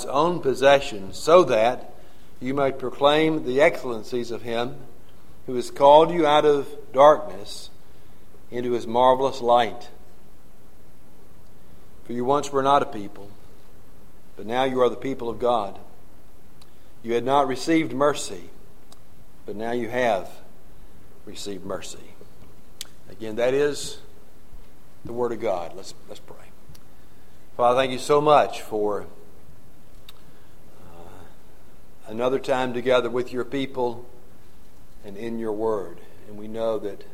God's own possession, so that you may proclaim the excellencies of Him who has called you out of darkness into His marvelous light. For you once were not a people, but now you are the people of God. You had not received mercy, but now you have received mercy. Again, that is the Word of God. Let's, let's pray. Father, thank you so much for another time together with your people and in your Word. And we know that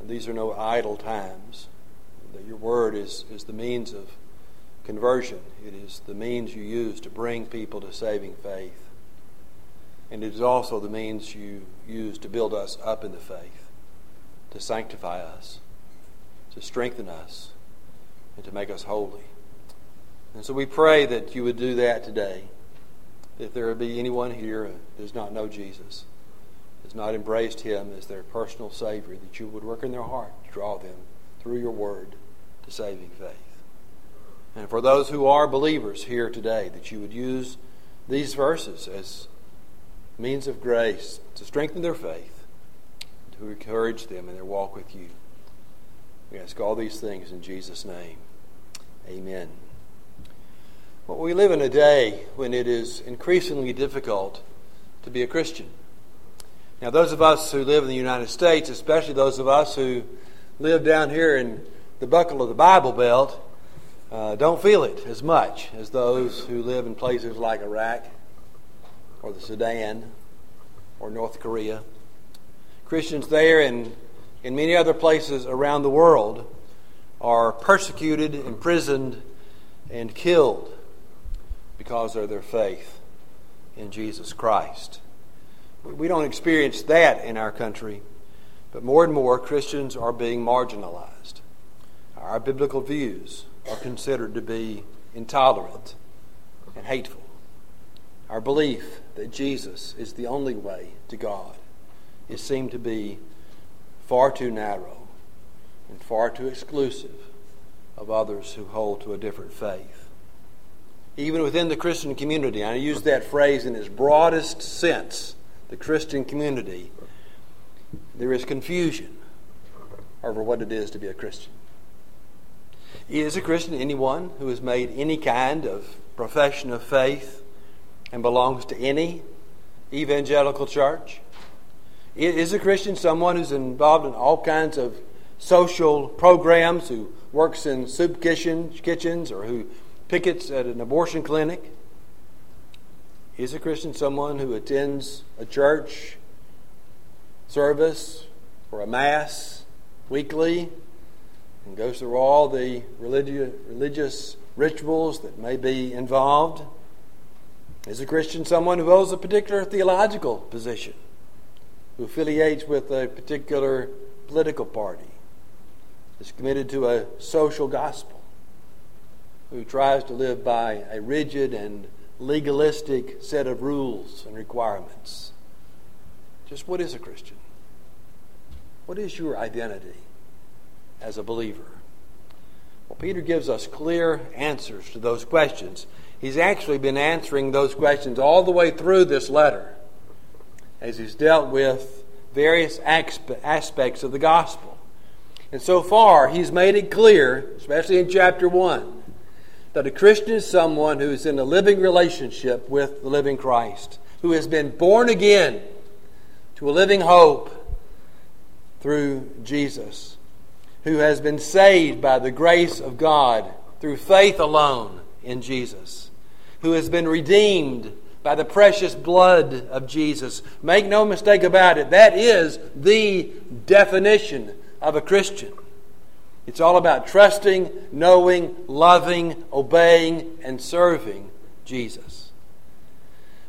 these are no idle times, that your Word is, is the means of conversion, it is the means you use to bring people to saving faith. And it is also the means you use to build us up in the faith, to sanctify us, to strengthen us, and to make us holy. And so we pray that you would do that today. If there be anyone here who does not know Jesus, has not embraced him as their personal Savior, that you would work in their heart to draw them through your word to saving faith. And for those who are believers here today, that you would use these verses as means of grace to strengthen their faith, to encourage them in their walk with you. We ask all these things in Jesus' name. Amen. Well, we live in a day when it is increasingly difficult to be a Christian. Now, those of us who live in the United States, especially those of us who live down here in the buckle of the Bible Belt, uh, don't feel it as much as those who live in places like Iraq or the Sudan or North Korea. Christians there and in many other places around the world are persecuted, imprisoned, and killed because of their faith in Jesus Christ. We don't experience that in our country, but more and more Christians are being marginalized. Our biblical views are considered to be intolerant and hateful. Our belief that Jesus is the only way to God is seen to be far too narrow and far too exclusive of others who hold to a different faith even within the Christian community. I use that phrase in its broadest sense the Christian community. There is confusion over what it is to be a Christian. Is a Christian anyone who has made any kind of profession of faith and belongs to any evangelical church? Is a Christian someone who's involved in all kinds of social programs, who works in soup kitchens, kitchens or who pickets at an abortion clinic? Is a Christian someone who attends a church service or a mass weekly and goes through all the religious, religious rituals that may be involved? Is a Christian someone who holds a particular theological position, who affiliates with a particular political party, is committed to a social gospel? Who tries to live by a rigid and legalistic set of rules and requirements. Just what is a Christian? What is your identity as a believer? Well, Peter gives us clear answers to those questions. He's actually been answering those questions all the way through this letter as he's dealt with various aspects of the gospel. And so far, he's made it clear, especially in chapter 1, that a Christian is someone who is in a living relationship with the living Christ, who has been born again to a living hope through Jesus, who has been saved by the grace of God through faith alone in Jesus, who has been redeemed by the precious blood of Jesus. Make no mistake about it, that is the definition of a Christian. It's all about trusting, knowing, loving, obeying, and serving Jesus.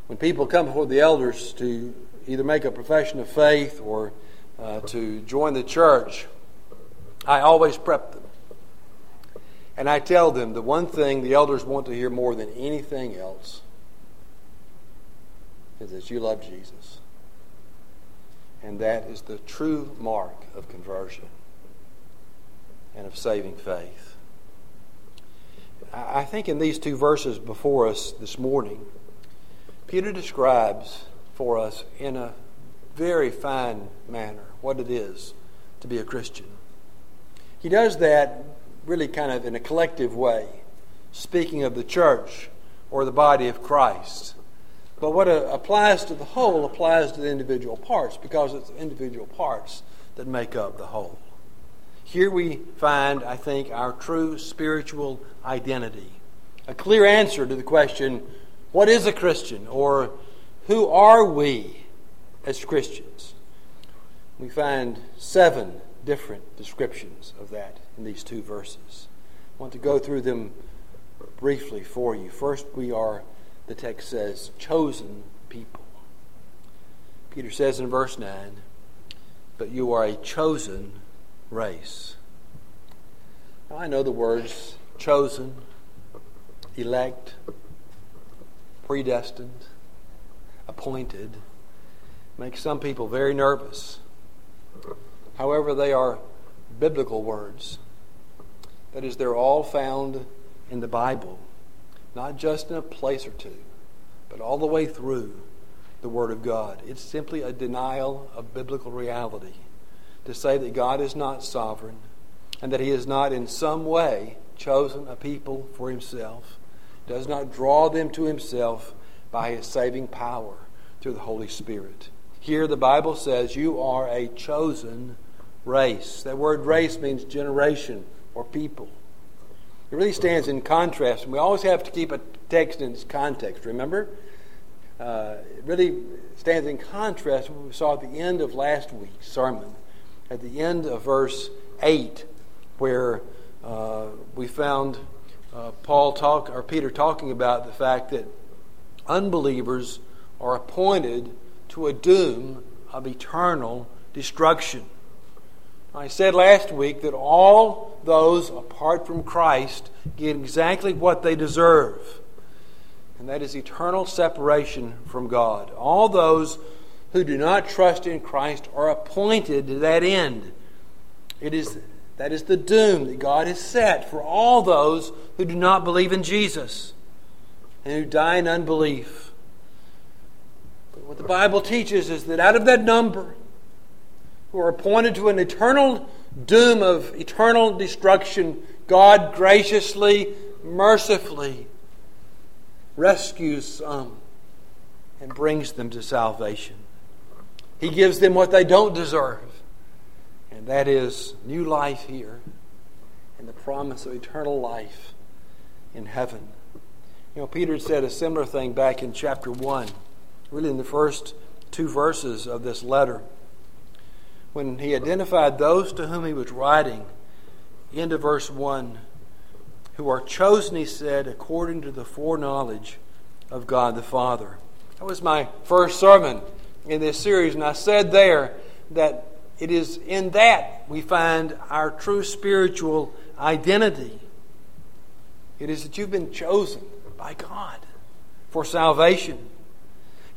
When people come before the elders to either make a profession of faith or uh, to join the church, I always prep them. And I tell them the one thing the elders want to hear more than anything else is that you love Jesus. And that is the true mark of conversion and of saving faith. I think in these two verses before us this morning, Peter describes for us in a very fine manner what it is to be a Christian. He does that really kind of in a collective way, speaking of the church or the body of Christ. But what uh, applies to the whole applies to the individual parts because it's individual parts that make up the whole. Here we find, I think, our true spiritual identity. A clear answer to the question, what is a Christian? Or who are we as Christians? We find seven different descriptions of that in these two verses. I want to go through them briefly for you. First, we are, the text says, chosen people. Peter says in verse 9, but you are a chosen race. Now, I know the words chosen, elect, predestined, appointed make some people very nervous. However, they are biblical words. That is, they're all found in the Bible, not just in a place or two, but all the way through the Word of God. It's simply a denial of biblical reality to say that God is not sovereign and that He has not in some way chosen a people for Himself, does not draw them to Himself by His saving power through the Holy Spirit. Here the Bible says you are a chosen race. That word race means generation or people. It really stands in contrast, and we always have to keep a text in its context, remember? Uh, it really stands in contrast with what we saw at the end of last week's sermon, at the end of verse 8, where uh, we found uh, Paul talk or Peter talking about the fact that unbelievers are appointed to a doom of eternal destruction. I said last week that all those apart from Christ get exactly what they deserve, and that is eternal separation from God. All those who do not trust in Christ are appointed to that end. It is that is the doom that God has set for all those who do not believe in Jesus and who die in unbelief. But what the Bible teaches is that out of that number, who are appointed to an eternal doom of eternal destruction, God graciously, mercifully rescues some and brings them to salvation. He gives them what they don't deserve, and that is new life here and the promise of eternal life in heaven. You know, Peter said a similar thing back in chapter 1, really in the first two verses of this letter when he identified those to whom he was writing, into verse 1, who are chosen, he said, according to the foreknowledge of God the Father. That was my first sermon in this series, and I said there that it is in that we find our true spiritual identity. It is that you've been chosen by God for salvation.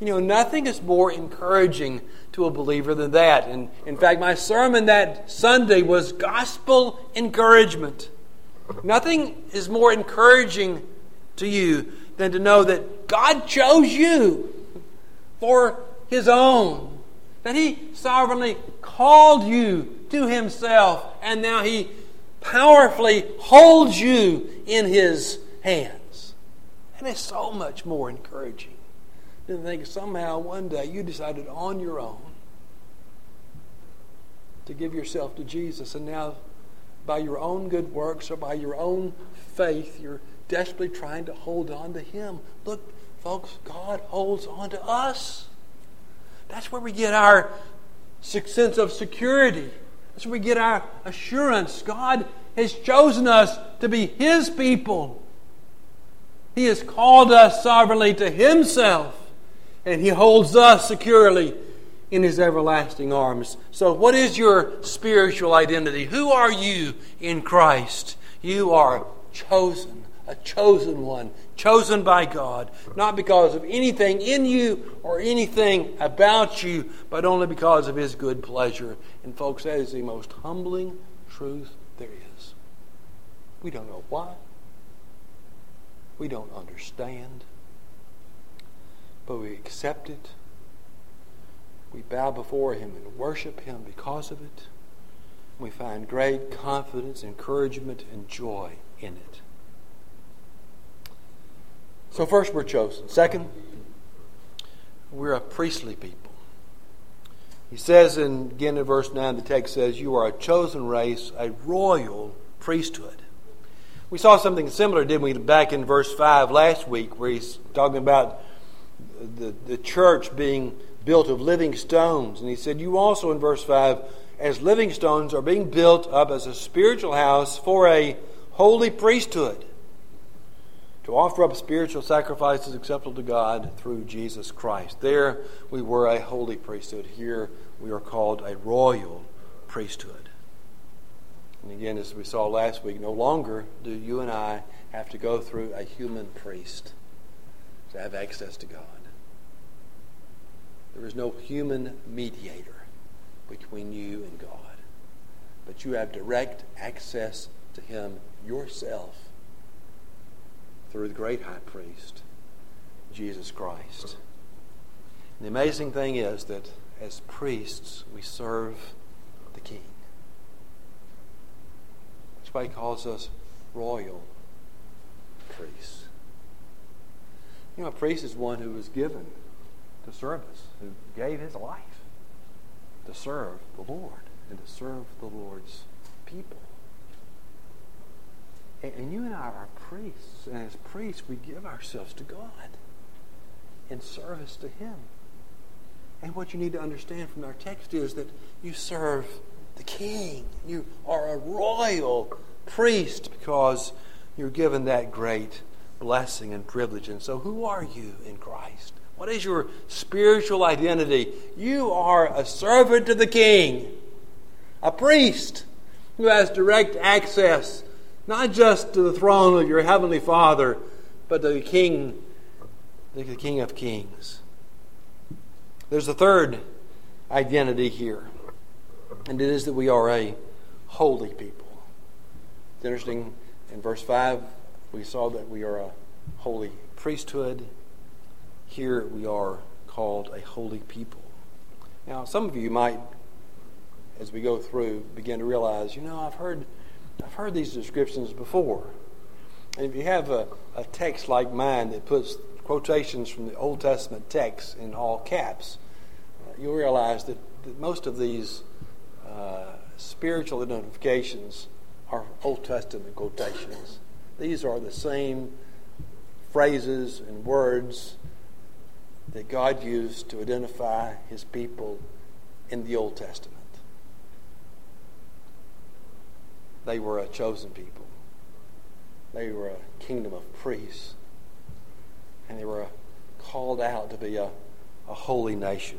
You know, nothing is more encouraging to a believer than that. And in fact, my sermon that Sunday was gospel encouragement. Nothing is more encouraging to you than to know that God chose you for His own, that He sovereignly called you to Himself, and now He powerfully holds you in His hands. And it's so much more encouraging than think somehow one day you decided on your own to give yourself to Jesus, and now by your own good works or by your own faith, you're desperately trying to hold on to Him. Look, folks, God holds on to us. That's where we get our sense of security. That's where we get our assurance. God has chosen us to be His people. He has called us sovereignly to Himself, and He holds us securely in his everlasting arms. So, what is your spiritual identity? Who are you in Christ? You are chosen, a chosen one, chosen by God, not because of anything in you or anything about you, but only because of his good pleasure. And, folks, that is the most humbling truth there is. We don't know why. We don't understand. But we accept it. We bow before Him and worship Him because of it. We find great confidence, encouragement, and joy in it. So, first, we're chosen. Second, we're a priestly people. He says, in, again in verse 9, the text says, You are a chosen race, a royal priesthood. We saw something similar, didn't we, back in verse 5 last week, where he's talking about the, the church being built of living stones. And he said, You also, in verse 5, as living stones, are being built up as a spiritual house for a holy priesthood to offer up spiritual sacrifices acceptable to God through Jesus Christ. There we were a holy priesthood. Here we are called a royal priesthood. And again, as we saw last week, no longer do you and I have to go through a human priest to have access to God. There is no human mediator between you and God, but you have direct access to Him yourself through the great high priest, Jesus Christ. And the amazing thing is that as priests, we serve the King. That's why he calls us royal priests. You know, a priest is one who was given to service, who gave his life to serve the Lord and to serve the Lord's people. And you and I are priests. And as priests, we give ourselves to God in service to Him. And what you need to understand from our text is that you serve the King. You are a royal priest because you're given that great blessing and privilege. And so, who are you in Christ? What is your spiritual identity? You are a servant of the King, a priest who has direct access not just to the throne of your heavenly Father, but to the King, the King of Kings. There's a third identity here, and it is that we are a holy people. It's interesting, in verse 5, we saw that we are a holy priesthood. Here we are called a holy people. Now, some of you might, as we go through, begin to realize, you know, I've heard I've heard these descriptions before. And if you have a, a text like mine that puts quotations from the Old Testament text in all caps, uh, you'll realize that, that most of these uh, spiritual identifications are Old Testament quotations. These are the same phrases and words that God used to identify his people in the Old Testament. They were a chosen people. They were a kingdom of priests. And they were called out to be a, a holy nation.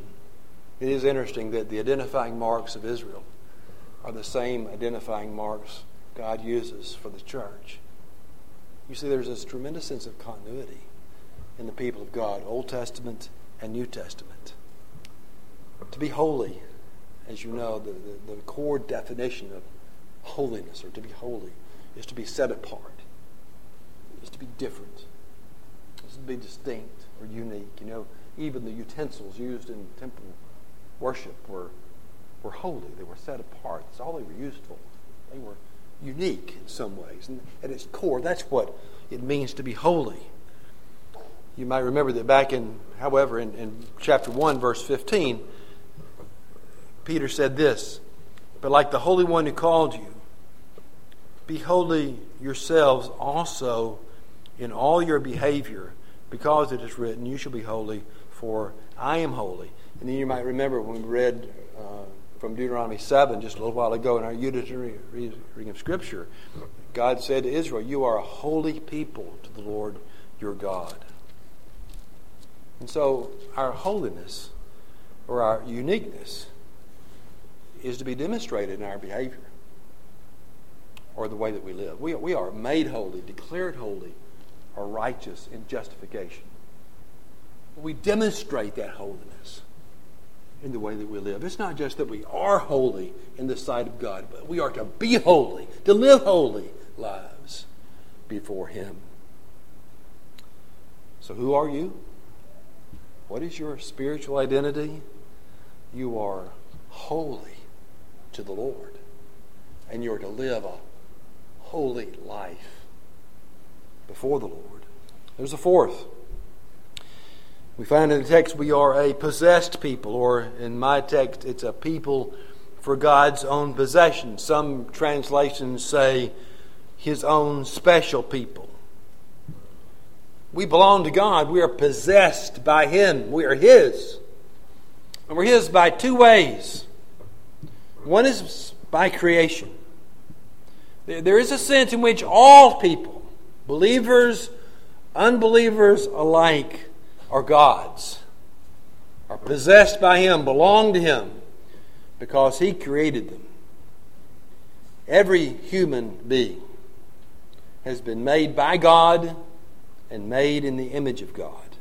It is interesting that the identifying marks of Israel are the same identifying marks God uses for the church. You see, there's this tremendous sense of continuity in the people of God, Old Testament and New Testament. To be holy, as you know, the, the, the core definition of holiness or to be holy is to be set apart, is to be different, is to be distinct or unique. You know, even the utensils used in temple worship were, were holy, they were set apart. That's all they were used for. They were unique in some ways. And at its core, that's what it means to be holy. You might remember that back in, however, in, in chapter 1, verse 15, Peter said this But like the Holy One who called you, be holy yourselves also in all your behavior, because it is written, You shall be holy, for I am holy. And then you might remember when we read uh, from Deuteronomy 7 just a little while ago in our unitary reading of Scripture, God said to Israel, You are a holy people to the Lord your God. And so our holiness or our uniqueness is to be demonstrated in our behavior or the way that we live. We, we are made holy, declared holy, or righteous in justification. We demonstrate that holiness in the way that we live. It's not just that we are holy in the sight of God, but we are to be holy, to live holy lives before Him. So, who are you? What is your spiritual identity? You are holy to the Lord, and you're to live a holy life before the Lord. There's a fourth. We find in the text we are a possessed people, or in my text, it's a people for God's own possession. Some translations say his own special people. We belong to God. We are possessed by him. We are his. And we're his by two ways. One is by creation. There is a sense in which all people, believers, unbelievers alike, are God's, are possessed by Him, belong to Him, because He created them. Every human being has been made by God and made in the image of God.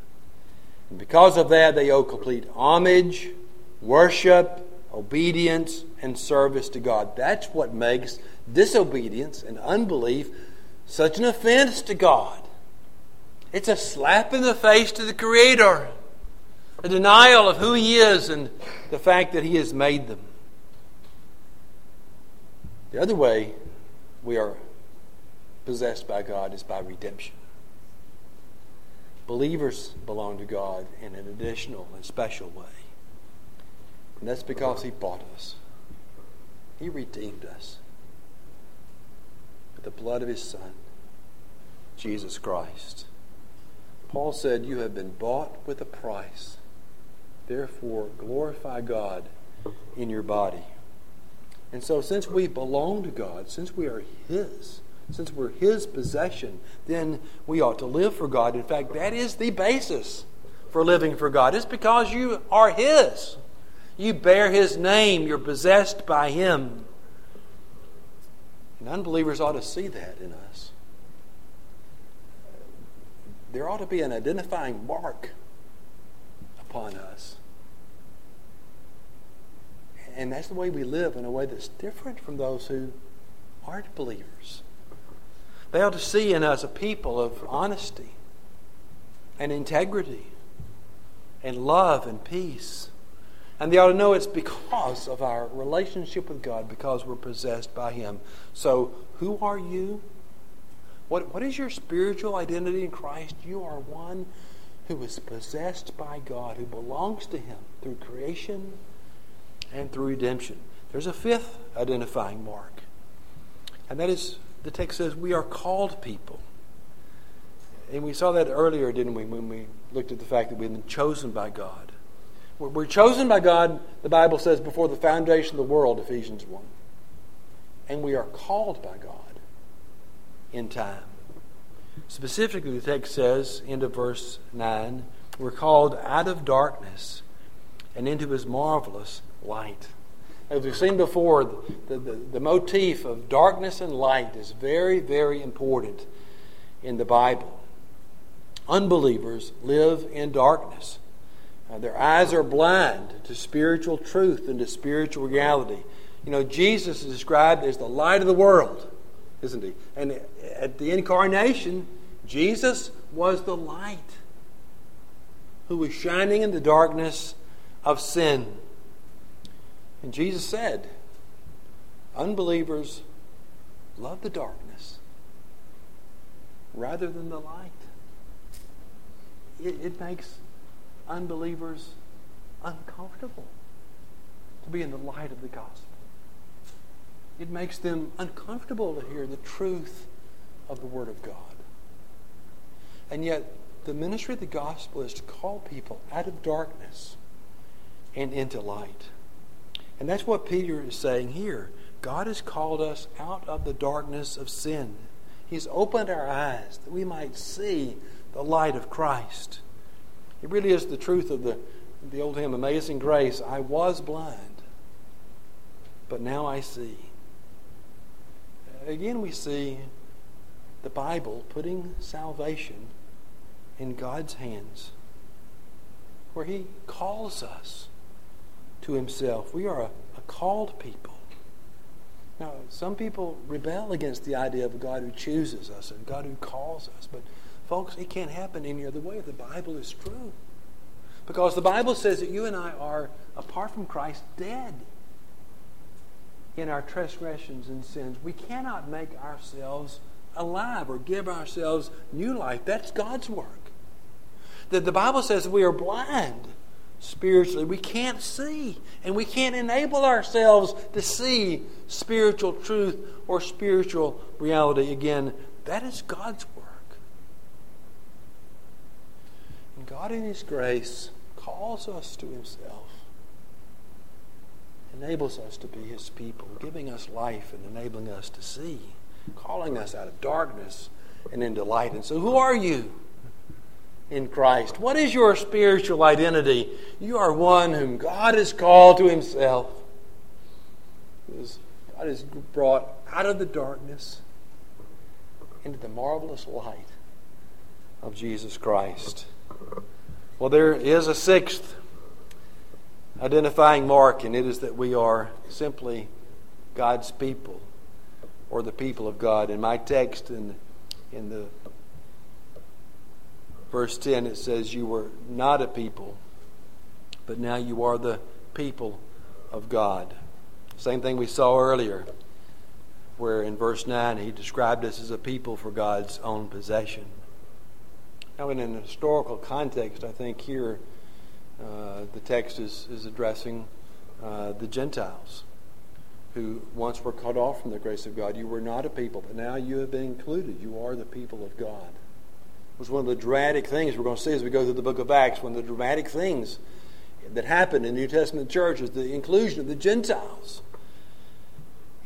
And because of that, they owe complete homage, worship, obedience, and service to God. That's what makes disobedience and unbelief such an offense to God. It's a slap in the face to the Creator, a denial of who He is and the fact that He has made them. The other way we are possessed by God is by redemption. Believers belong to God in an additional and special way. And that's because He bought us, He redeemed us with the blood of His Son, Jesus Christ. Paul said, You have been bought with a price. Therefore, glorify God in your body. And so, since we belong to God, since we are His, since we're His possession, then we ought to live for God. In fact, that is the basis for living for God. It's because you are His. You bear His name, you're possessed by Him. And unbelievers ought to see that in us there ought to be an identifying mark upon us. And that's the way we live in a way that's different from those who aren't believers. They ought to see in us a people of honesty and integrity and love and peace. And they ought to know it's because of our relationship with God, because we're possessed by Him. So, who are you? What, what is your spiritual identity in Christ? You are one who is possessed by God, who belongs to Him through creation and through redemption. There's a fifth identifying mark, and that is the text says we are called people. And we saw that earlier, didn't we, when we looked at the fact that we've been chosen by God. We're chosen by God, the Bible says, before the foundation of the world, Ephesians 1. And we are called by God in time. Specifically, the text says, into verse 9, we're called out of darkness and into his marvelous light. As we've seen before, the, the, the, motif of darkness and light is very, very important in the Bible. Unbelievers live in darkness. Uh, their eyes are blind to spiritual truth and to spiritual reality. You know, Jesus is described as the light of the world isn't he? And at the incarnation, Jesus was the light who was shining in the darkness of sin. And Jesus said, Unbelievers love the darkness rather than the light. It, it makes unbelievers uncomfortable to be in the light of the gospel it makes them uncomfortable to hear the truth of the Word of God. And yet, the ministry of the gospel is to call people out of darkness and into light. And that's what Peter is saying here. God has called us out of the darkness of sin. He's opened our eyes that we might see the light of Christ. It really is the truth of the, the old hymn, Amazing Grace. I was blind, but now I see again, we see the Bible putting salvation in God's hands, where He calls us to Himself. We are a, a called people. Now, some people rebel against the idea of a God who chooses us and God who calls us, but Folks, it can't happen any other way the Bible is true. Because the Bible says that you and I are, apart from Christ, dead in our transgressions and sins. We cannot make ourselves alive or give ourselves new life. That's God's work. That the Bible says we are blind spiritually. We can't see, and we can't enable ourselves to see spiritual truth or spiritual reality. Again, that is God's work. And God, in His grace, calls us to Himself, enables us to be His people, giving us life and enabling us to see, calling us out of darkness and into light. And so, who are you? in Christ. What is your spiritual identity? You are one whom God has called to Himself. God has brought out of the darkness into the marvelous light of Jesus Christ. Well, there is a sixth identifying mark, and it is that we are simply God's people or the people of God. In my text in, in the verse 10, it says, You were not a people, but now you are the people of God. Same thing we saw earlier, where in verse 9 he described us as a people for God's own possession. Now, in an historical context, I think here uh, the text is, is addressing uh, the Gentiles who once were cut off from the grace of God. You were not a people, but now you have been included. You are the people of God. It was one of the dramatic things we're going to see as we go through the book of Acts. One of the dramatic things that happened in the New Testament church is the inclusion of the Gentiles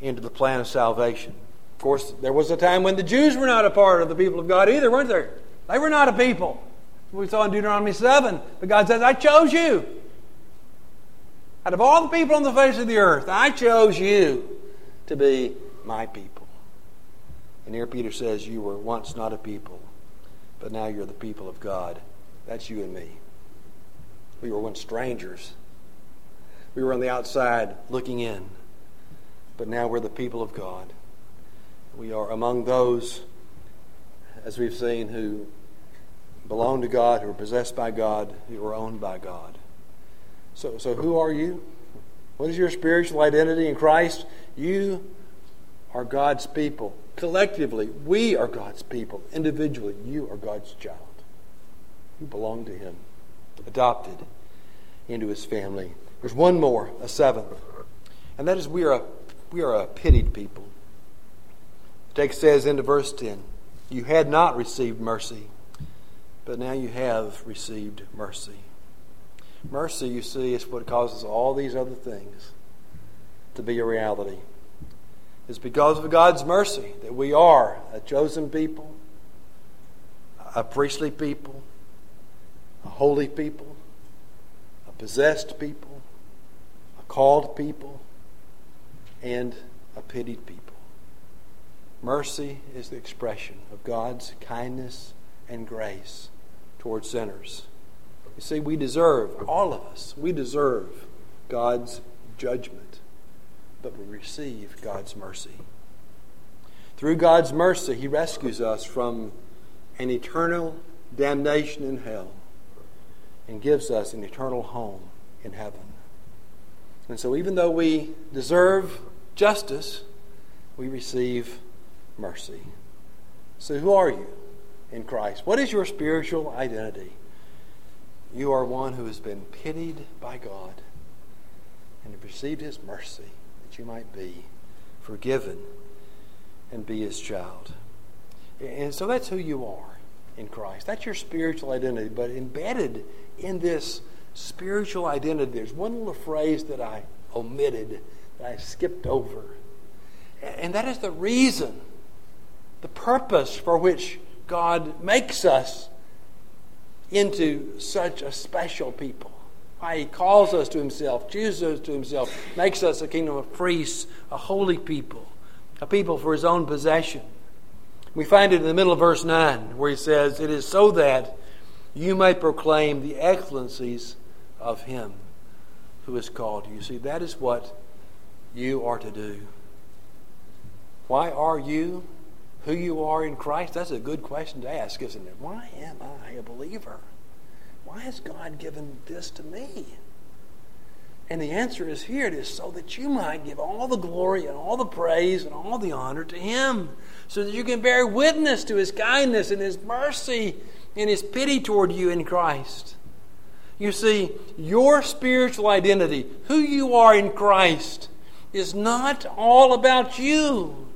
into the plan of salvation. Of course, there was a time when the Jews were not a part of the people of God either, weren't there? They were not a people. We saw in Deuteronomy 7. But God says, I chose you. Out of all the people on the face of the earth, I chose you to be my people. And here Peter says, You were once not a people, but now you're the people of God. That's you and me. We were once strangers. We were on the outside looking in, but now we're the people of God. We are among those, as we've seen, who belong to God, who are possessed by God, who are owned by God. So, so who are you? What is your spiritual identity in Christ? You are God's people. Collectively, we are God's people. Individually, you are God's child. You belong to Him, adopted into His family. There's one more, a seventh, and that is we are a, we are a pitied people. Text says into verse 10 You had not received mercy, but now you have received mercy. Mercy, you see, is what causes all these other things to be a reality. It's because of God's mercy that we are a chosen people, a priestly people, a holy people, a possessed people, a called people, and a pitied people. Mercy is the expression of God's kindness and grace towards sinners. You see, we deserve, all of us, we deserve God's judgment, but we receive God's mercy. Through God's mercy, He rescues us from an eternal damnation in hell and gives us an eternal home in heaven. And so, even though we deserve justice, we receive mercy. So, who are you in Christ? What is your spiritual identity? You are one who has been pitied by God and have received His mercy that you might be forgiven and be His child. And so that's who you are in Christ. That's your spiritual identity. But embedded in this spiritual identity, there's one little phrase that I omitted, that I skipped over. And that is the reason, the purpose for which God makes us into such a special people. Why He calls us to Himself, chooses us to Himself, makes us a kingdom of priests, a holy people, a people for His own possession. We find it in the middle of verse 9 where He says, It is so that you may proclaim the excellencies of Him who has called you. See, that is what you are to do. Why are you who you are in Christ? That's a good question to ask, isn't it? Why am I a believer? Why has God given this to me? And the answer is here it is so that you might give all the glory and all the praise and all the honor to Him, so that you can bear witness to His kindness and His mercy and His pity toward you in Christ. You see, your spiritual identity, who you are in Christ, is not all about you.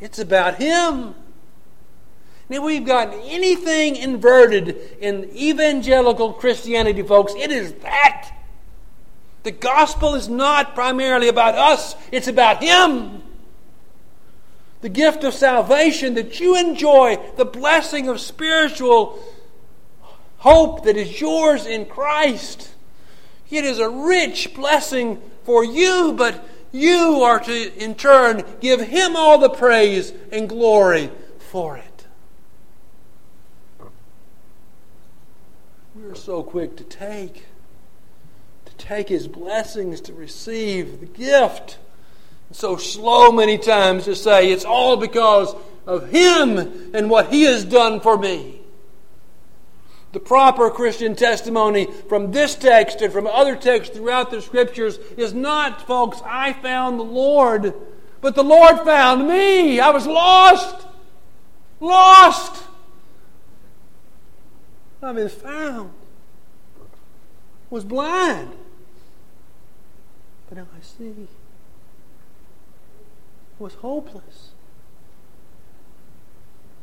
It's about Him. Now, we've gotten anything inverted in evangelical Christianity, folks. It is that. The gospel is not primarily about us, it's about Him. The gift of salvation that you enjoy, the blessing of spiritual hope that is yours in Christ. It is a rich blessing for you, but you are to, in turn, give Him all the praise and glory for it. We're so quick to take, to take His blessings, to receive the gift. And So slow many times to say it's all because of Him and what He has done for me. The proper Christian testimony from this text and from other texts throughout the Scriptures is not, folks, I found the Lord, but the Lord found me. I was lost. Lost. I've been found. Was blind. But now I see. Was hopeless.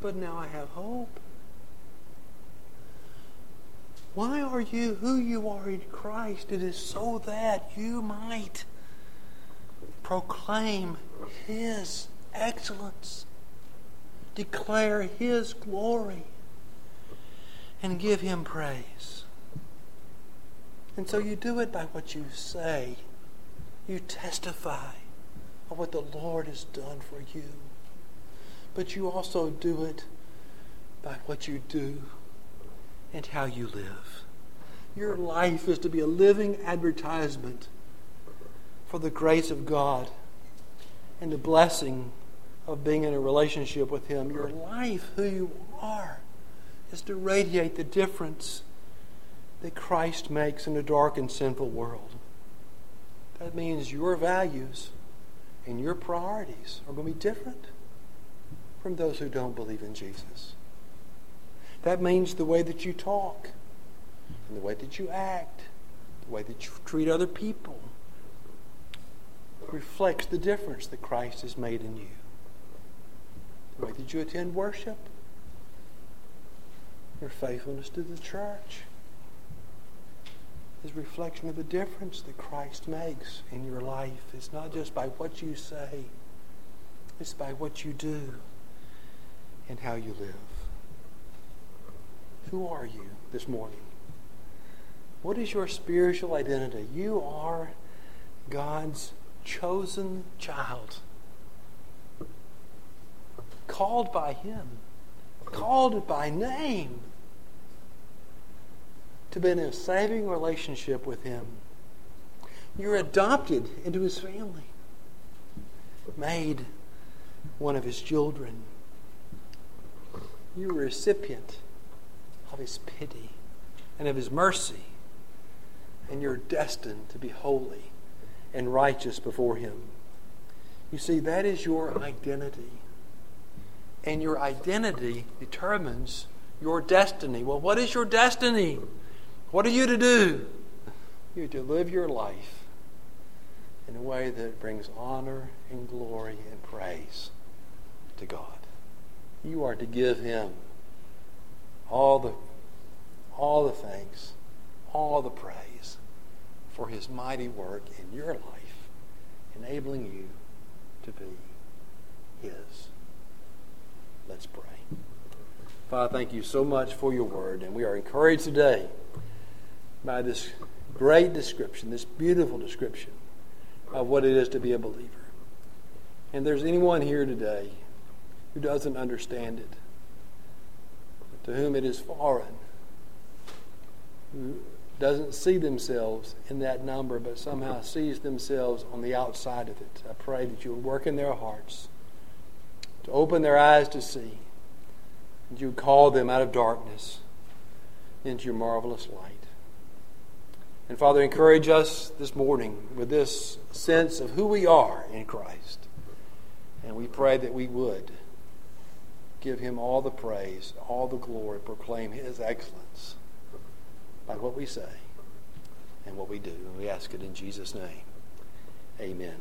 But now I have hope. Why are you who you are in Christ? It is so that you might proclaim His excellence, declare His glory and give Him praise. And so you do it by what you say. You testify of what the Lord has done for you. But you also do it by what you do and how you live. Your life is to be a living advertisement for the grace of God and the blessing of being in a relationship with Him. Your life, who you are, is to radiate the difference that Christ makes in a dark and sinful world. That means your values and your priorities are going to be different from those who don't believe in Jesus. That means the way that you talk, and the way that you act, the way that you treat other people reflects the difference that Christ has made in you. The way that you attend worship, your faithfulness to the church is reflection of the difference that Christ makes in your life. It's not just by what you say, it's by what you do and how you live. Who are you this morning? What is your spiritual identity? You are God's chosen child, called by Him, called by name to be in a saving relationship with Him. You're adopted into His family, made one of His children. You're a recipient of His pity and of His mercy, and you're destined to be holy and righteous before Him. You see, that is your identity. And your identity determines your destiny. Well, what is your destiny? What are you to do? You're to live your life in a way that brings honor and glory and praise to God. You are to give Him all the, all the thanks, all the praise for His mighty work in your life, enabling you to be His. Let's pray. Father, thank you so much for your word, and we are encouraged today by this great description, this beautiful description of what it is to be a believer. And there's anyone here today who doesn't understand it, to whom it is foreign, who doesn't see themselves in that number, but somehow sees themselves on the outside of it. I pray that you would work in their hearts to open their eyes to see, and you would call them out of darkness into your marvelous light. And Father, encourage us this morning with this sense of who we are in Christ. And we pray that we would give him all the praise, all the glory, proclaim his excellence by what we say and what we do. And we ask it in Jesus' name. Amen.